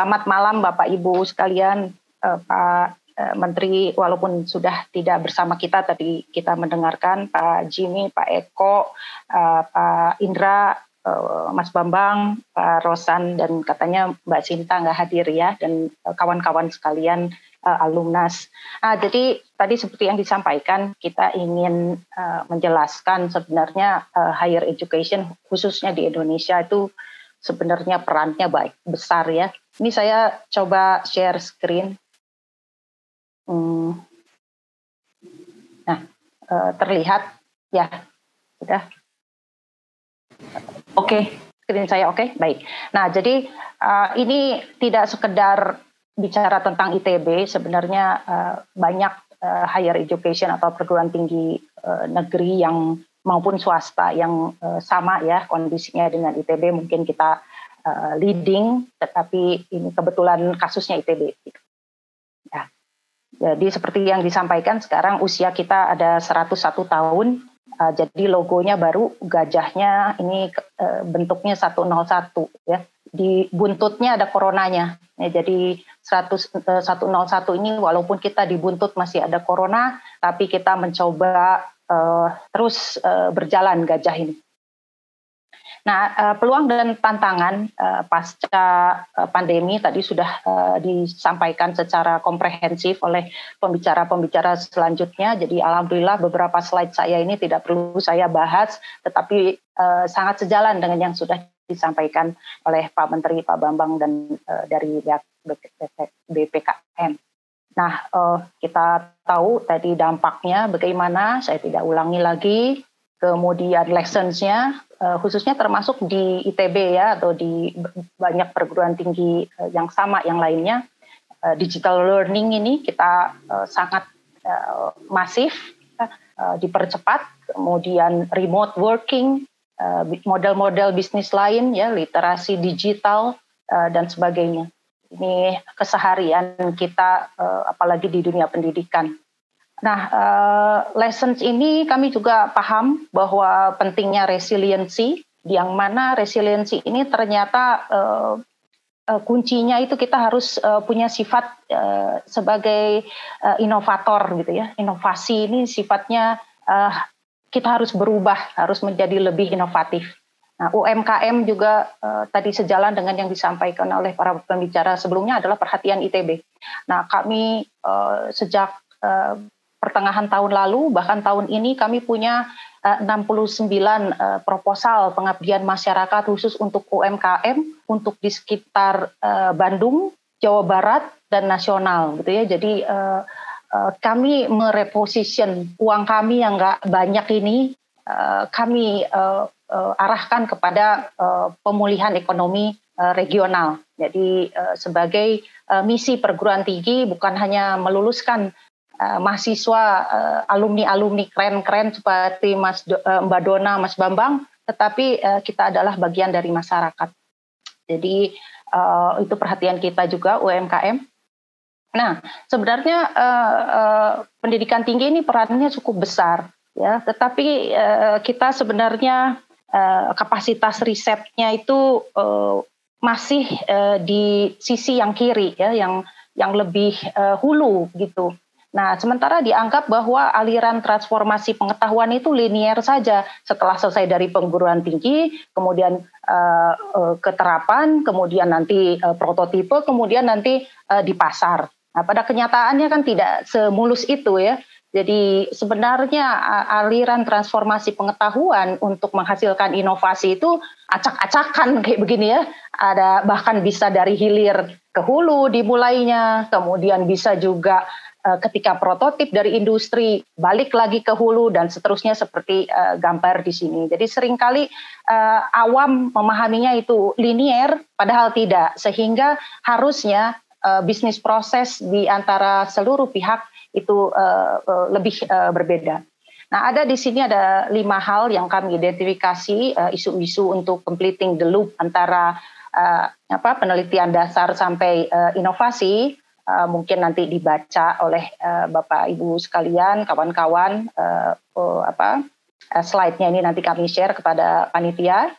selamat malam Bapak Ibu sekalian, uh, Pak uh, Menteri walaupun sudah tidak bersama kita tadi kita mendengarkan Pak Jimmy, Pak Eko, uh, Pak Indra, Mas Bambang, Pak Rosan dan katanya Mbak Sinta nggak hadir ya dan kawan-kawan sekalian alumnas. Ah, jadi tadi seperti yang disampaikan kita ingin menjelaskan sebenarnya higher education khususnya di Indonesia itu sebenarnya perannya baik besar ya. Ini saya coba share screen. Hmm. Nah, uh, terlihat ya, sudah. Oke, okay. screen saya oke, okay? baik. Nah, jadi uh, ini tidak sekedar bicara tentang ITB, sebenarnya uh, banyak higher education atau perguruan tinggi negeri yang maupun swasta yang uh, sama ya kondisinya dengan ITB mungkin kita uh, leading tetapi ini kebetulan kasusnya ITB ya. Jadi seperti yang disampaikan sekarang usia kita ada 101 tahun uh, jadi logonya baru gajahnya ini uh, bentuknya 101 ya. Di buntutnya ada coronanya. Ya, jadi 100, 101 ini walaupun kita dibuntut masih ada corona tapi kita mencoba uh, terus uh, berjalan gajah ini. Nah, uh, peluang dan tantangan uh, pasca uh, pandemi tadi sudah uh, disampaikan secara komprehensif oleh pembicara-pembicara selanjutnya. Jadi, alhamdulillah beberapa slide saya ini tidak perlu saya bahas, tetapi uh, sangat sejalan dengan yang sudah disampaikan oleh Pak Menteri Pak Bambang dan uh, dari BPKN. Nah, uh, kita tahu tadi dampaknya bagaimana, saya tidak ulangi lagi. Kemudian lessons-nya, uh, khususnya termasuk di ITB ya, atau di banyak perguruan tinggi uh, yang sama yang lainnya. Uh, digital learning ini kita uh, sangat uh, masif, uh, dipercepat. Kemudian remote working, model-model bisnis lain ya, literasi digital, uh, dan sebagainya ini keseharian kita uh, apalagi di dunia pendidikan. Nah, uh, lessons ini kami juga paham bahwa pentingnya resiliensi, yang mana resiliensi ini ternyata uh, kuncinya itu kita harus punya sifat sebagai inovator gitu ya. Inovasi ini sifatnya kita harus berubah, harus menjadi lebih inovatif. Nah, UMKM juga uh, tadi sejalan dengan yang disampaikan oleh para pembicara sebelumnya adalah perhatian ITB. Nah, kami uh, sejak uh, pertengahan tahun lalu bahkan tahun ini kami punya uh, 69 uh, proposal pengabdian masyarakat khusus untuk UMKM untuk di sekitar uh, Bandung, Jawa Barat dan nasional gitu ya. Jadi kami mereposition uang kami yang nggak banyak ini kami uh, arahkan kepada uh, pemulihan ekonomi uh, regional. Jadi uh, sebagai uh, misi perguruan tinggi bukan hanya meluluskan uh, mahasiswa uh, alumni-alumni keren-keren seperti Mas Do, uh, Mbak Dona, Mas Bambang, tetapi uh, kita adalah bagian dari masyarakat. Jadi uh, itu perhatian kita juga UMKM. Nah, sebenarnya uh, uh, pendidikan tinggi ini perannya cukup besar ya, tetapi uh, kita sebenarnya uh, kapasitas risetnya itu uh, masih uh, di sisi yang kiri ya yang yang lebih uh, hulu gitu. Nah, sementara dianggap bahwa aliran transformasi pengetahuan itu linier saja setelah selesai dari perguruan tinggi, kemudian uh, uh, keterapan, kemudian nanti uh, prototipe, kemudian nanti uh, di pasar. Nah, pada kenyataannya kan tidak semulus itu ya. Jadi sebenarnya aliran transformasi pengetahuan untuk menghasilkan inovasi itu acak-acakan kayak begini ya. Ada bahkan bisa dari hilir ke hulu dimulainya, kemudian bisa juga uh, ketika prototip dari industri balik lagi ke hulu dan seterusnya seperti uh, gambar di sini. Jadi sering kali uh, awam memahaminya itu linier padahal tidak sehingga harusnya uh, bisnis proses di antara seluruh pihak itu uh, uh, lebih uh, berbeda. Nah, ada di sini ada lima hal yang kami identifikasi isu-isu uh, untuk completing the loop antara uh, apa penelitian dasar sampai uh, inovasi. Uh, mungkin nanti dibaca oleh uh, Bapak Ibu sekalian, kawan-kawan uh, uh, apa uh, slide-nya ini nanti kami share kepada panitia.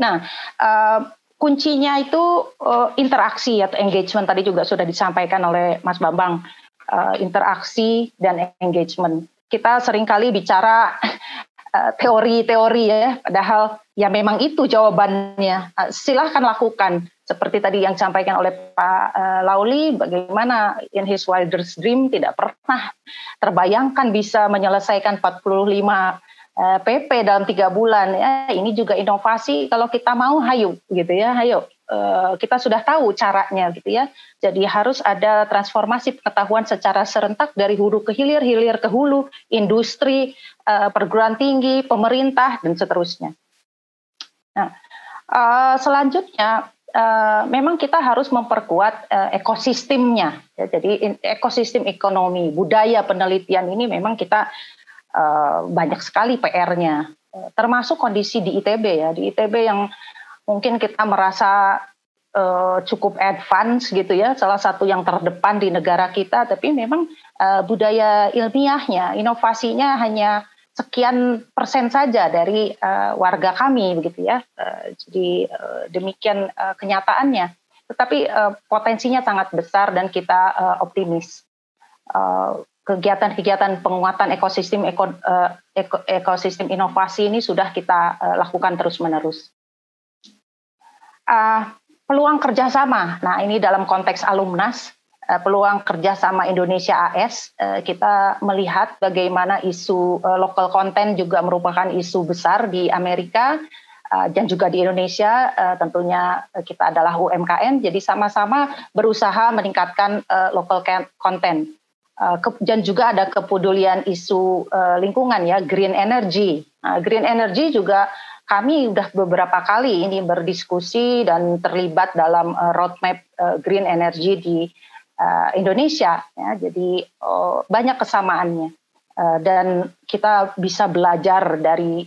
Nah, uh, kuncinya itu uh, interaksi atau engagement tadi juga sudah disampaikan oleh Mas Bambang uh, interaksi dan engagement. Kita sering kali bicara teori-teori uh, ya, padahal ya memang itu jawabannya. Uh, silahkan lakukan seperti tadi yang disampaikan oleh Pak uh, Lauli, bagaimana in his wildest dream tidak pernah terbayangkan bisa menyelesaikan 45 PP eh, dalam tiga bulan. Ya ini juga inovasi kalau kita mau hayu gitu ya hayo. Eh, kita sudah tahu caranya gitu ya. Jadi harus ada transformasi pengetahuan secara serentak dari hulu ke hilir hilir ke hulu industri eh, perguruan tinggi pemerintah dan seterusnya. Nah selanjutnya memang kita harus memperkuat ekosistemnya. Ya, jadi ekosistem ekonomi budaya penelitian ini memang kita Eh, banyak sekali PR-nya, termasuk kondisi di ITB ya, di ITB yang mungkin kita merasa uh, cukup advance gitu ya, salah satu yang terdepan di negara kita, tapi memang uh, budaya ilmiahnya, inovasinya hanya sekian persen saja dari uh, warga kami begitu ya. Uh, jadi uh, demikian uh, kenyataannya. Tetapi uh, potensinya sangat besar dan kita uh, optimis. Uh, kegiatan-kegiatan penguatan ekosistem eko, uh, eko, ekosistem inovasi ini sudah kita uh, lakukan terus-menerus. Uh, peluang kerjasama, nah ini dalam konteks alumnas, uh, peluang kerjasama Indonesia AS, uh, kita melihat bagaimana isu uh, local content juga merupakan isu besar di Amerika dan juga di Indonesia. Tentunya kita adalah UMKM, jadi sama-sama berusaha meningkatkan uh, local content Eh, dan juga ada kepedulian isu uh, lingkungan ya green energy. Nah, green energy juga kami sudah beberapa kali ini berdiskusi dan terlibat dalam uh, roadmap green energy di Indonesia. Ya, jadi uh, banyak kesamaannya dan kita bisa belajar dari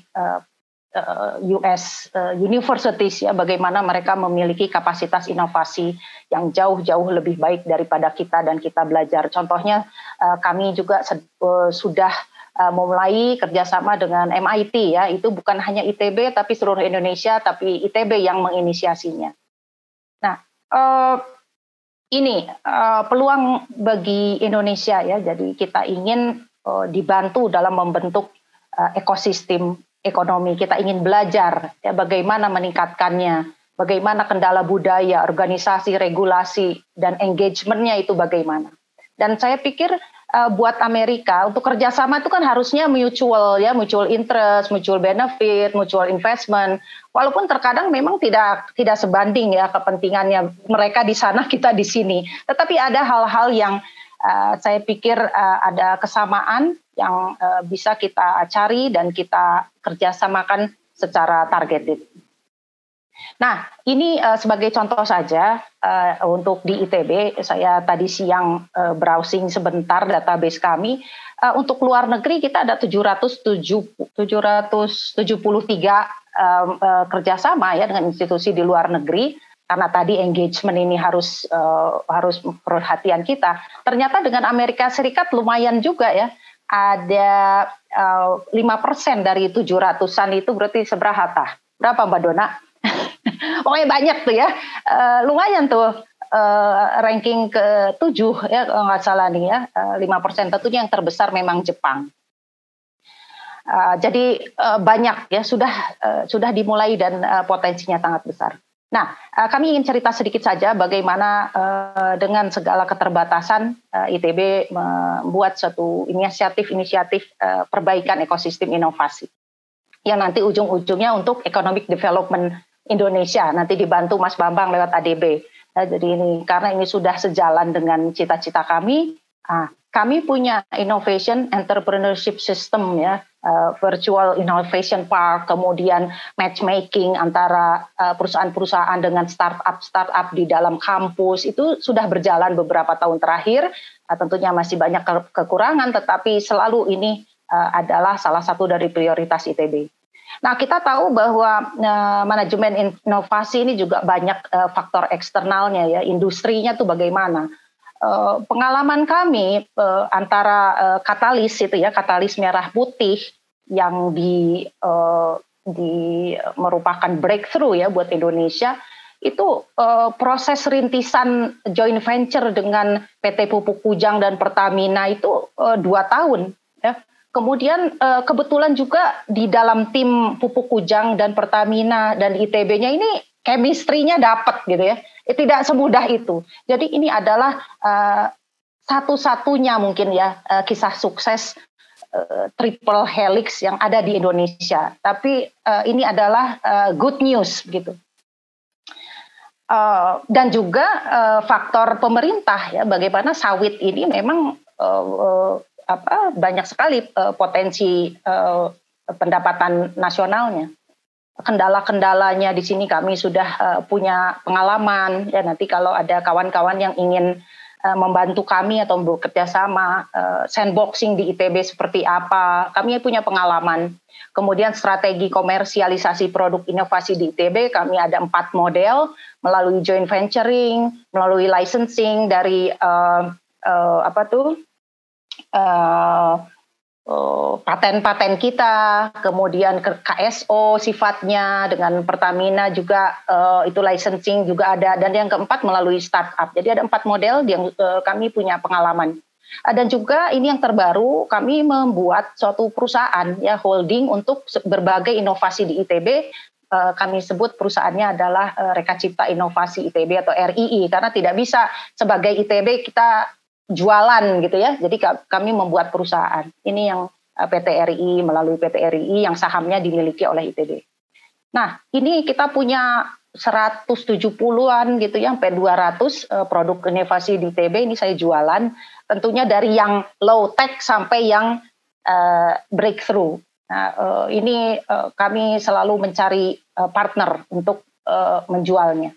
uh, US uh, universities ya bagaimana mereka memiliki kapasitas inovasi yang jauh-jauh lebih baik daripada kita dan kita belajar. Contohnya uh, kami juga sudah memulai kerjasama dengan MIT ya itu bukan hanya ITB tapi seluruh Indonesia tapi ITB yang menginisiasinya. Nah ini peluang bagi Indonesia ya jadi kita ingin dibantu dalam membentuk ekosistem ekonomi. Kita ingin belajar ya bagaimana meningkatkannya, bagaimana kendala budaya, organisasi, regulasi, dan engagementnya itu bagaimana. Dan saya pikir uh, buat Amerika untuk kerjasama itu kan harusnya mutual ya, mutual interest, mutual benefit, mutual investment. Walaupun terkadang memang tidak tidak sebanding ya kepentingannya mereka di sana kita di sini. Tetapi ada hal-hal yang uh, saya pikir uh, ada kesamaan yang uh, bisa kita cari dan kita kerjasamakan secara targeted. Nah, ini uh, sebagai contoh saja uh, untuk di ITB, saya tadi siang uh, browsing sebentar database kami. Uh, untuk luar negeri kita ada 707, 773 uh, uh, kerjasama ya dengan institusi di luar negeri karena tadi engagement ini harus uh, harus perhatian kita. Ternyata dengan Amerika Serikat lumayan juga ya ada eh, lima uh, persen dari tujuh ratusan itu berarti seberapa? Berapa Mbak Dona? Pokoknya banyak tuh ya, uh, lumayan tuh uh, ranking ke tujuh ya kalau nggak salah nih ya, lima uh, persen tentunya yang terbesar memang Jepang. Uh, jadi uh, banyak ya sudah uh, sudah dimulai dan uh, potensinya sangat besar. Nah, uh, kami ingin cerita sedikit saja bagaimana uh, dengan segala keterbatasan uh, ITB membuat suatu inisiatif-inisiatif perbaikan ekosistem inovasi yang nanti ujung-ujungnya untuk economic development Indonesia nanti dibantu Mas Bambang lewat ADB. Nah, jadi ini karena ini sudah sejalan dengan cita-cita kami, uh, kami punya innovation entrepreneurship system ya uh, virtual innovation park, kemudian matchmaking antara uh, perusahaan-perusahaan dengan startup-startup di dalam kampus itu sudah berjalan beberapa tahun terakhir. Uh, tentunya masih banyak ke kekurangan, tetapi selalu ini uh, adalah salah satu dari prioritas ITB. Nah, kita tahu bahwa manajemen inovasi ini juga banyak faktor eksternalnya ya, industrinya tuh bagaimana Eh, pengalaman kami uh, antara uh, katalis itu ya katalis merah putih yang di di merupakan breakthrough ya buat Indonesia itu uh, proses rintisan joint venture dengan PT Pupuk Kujang dan Pertamina itu uh, dua tahun. Ya. Kemudian kebetulan juga di dalam tim Pupuk Kujang dan Pertamina dan ITB-nya ini chemistry-nya dapat gitu ya. Tidak semudah itu. Jadi ini adalah uh, satu-satunya mungkin ya uh, kisah sukses uh, triple helix yang ada di Indonesia. Tapi uh, ini adalah uh, good news gitu. Uh, dan juga uh, faktor pemerintah ya bagaimana sawit ini memang uh, uh, apa banyak sekali uh, potensi uh, pendapatan nasionalnya kendala-kendalanya di sini kami sudah uh, punya pengalaman. Ya nanti kalau ada kawan-kawan yang ingin uh, membantu kami atau bekerja sama uh, sandboxing di ITB seperti apa kami punya pengalaman. Kemudian strategi komersialisasi produk inovasi di ITB kami ada empat model melalui joint venturing, melalui licensing dari uh, uh, apa tuh uh, paten-paten kita, kemudian ke KSO sifatnya dengan Pertamina juga uh, itu licensing juga ada dan yang keempat melalui startup. Jadi ada empat model yang uh, kami punya pengalaman. Ah, dan juga ini yang terbaru kami membuat suatu perusahaan ya holding untuk berbagai inovasi di ITB eh, kami sebut perusahaannya adalah eh, Reka Cipta Inovasi ITB atau RII karena tidak bisa sebagai ITB kita jualan gitu ya. Jadi kami membuat perusahaan. Ini yang eh, PT RII melalui PT RII yang sahamnya dimiliki oleh ITB. Nah, ini kita punya 170-an gitu ya sampai 200 produk inovasi di ITB ini saya jualan tentunya dari yang low tech sampai yang uh, breakthrough. Nah, ini kami selalu mencari partner untuk menjualnya.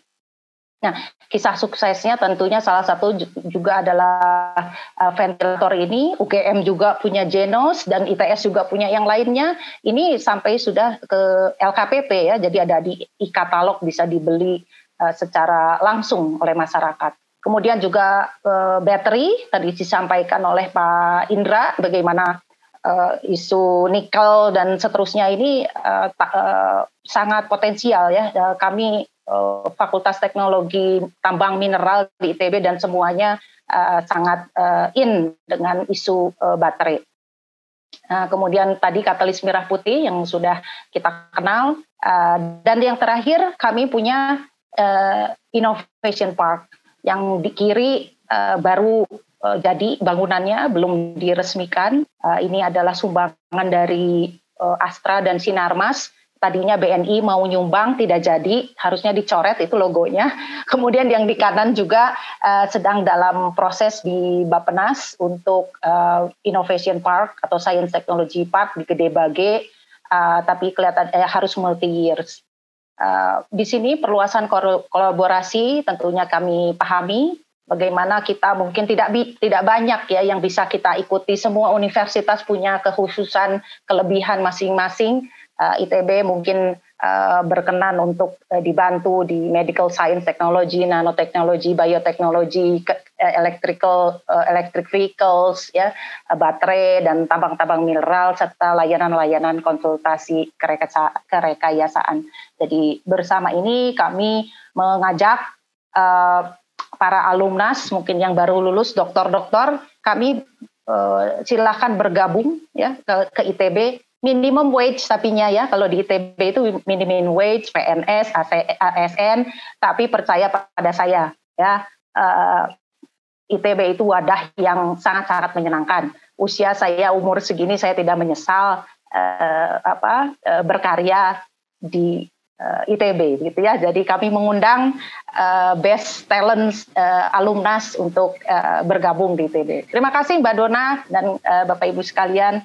Nah, kisah suksesnya tentunya salah satu juga adalah uh, ventilator ini. UGM juga punya Genos dan ITS juga punya yang lainnya. Ini sampai sudah ke LKPP ya, jadi ada di e-katalog bisa dibeli uh, secara langsung oleh masyarakat. Kemudian juga uh, battery tadi disampaikan oleh Pak Indra bagaimana uh, isu nikel dan seterusnya ini uh, uh, sangat potensial ya. Uh, kami uh, Fakultas Teknologi Tambang Mineral di ITB dan semuanya uh, sangat uh, in dengan isu uh, baterai. Nah, kemudian tadi katalis merah putih yang sudah kita kenal uh, dan yang terakhir kami punya uh, Innovation Park yang di kiri uh, baru uh, jadi bangunannya belum diresmikan. Uh, ini adalah sumbangan dari uh, Astra dan Sinarmas. Tadinya BNI mau nyumbang tidak jadi, harusnya dicoret itu logonya. Kemudian yang di kanan juga uh, sedang dalam proses di Bapenas untuk uh, Innovation Park atau Science Technology Park di Gede Bage, uh, tapi kelihatan eh, harus multi years. Uh, di sini perluasan kolaborasi tentunya kami pahami bagaimana kita mungkin tidak tidak banyak ya yang bisa kita ikuti semua universitas punya kekhususan kelebihan masing-masing ITB mungkin uh, berkenan untuk uh, dibantu di medical science technology, nanoteknologi, bioteknologi, electrical electric vehicles ya, baterai dan tambang-tambang mineral serta layanan-layanan konsultasi kerekayasaan. Jadi bersama ini kami mengajak uh, para alumnas mungkin yang baru lulus doktor-doktor kami uh, silakan bergabung ya ke, ke ITB minimum wage tapinya ya. Kalau di ITB itu minimum wage PNS ASN tapi percaya pada saya ya uh, eh, ITB itu wadah yang sangat-sangat menyenangkan. Usia saya umur segini saya tidak menyesal uh, apa uh, berkarya di uh, ITB gitu ya. Jadi kami mengundang uh, best talent uh, alumnas untuk uh, bergabung di ITB terima kasih Mbak Dona dan uh, Bapak Ibu sekalian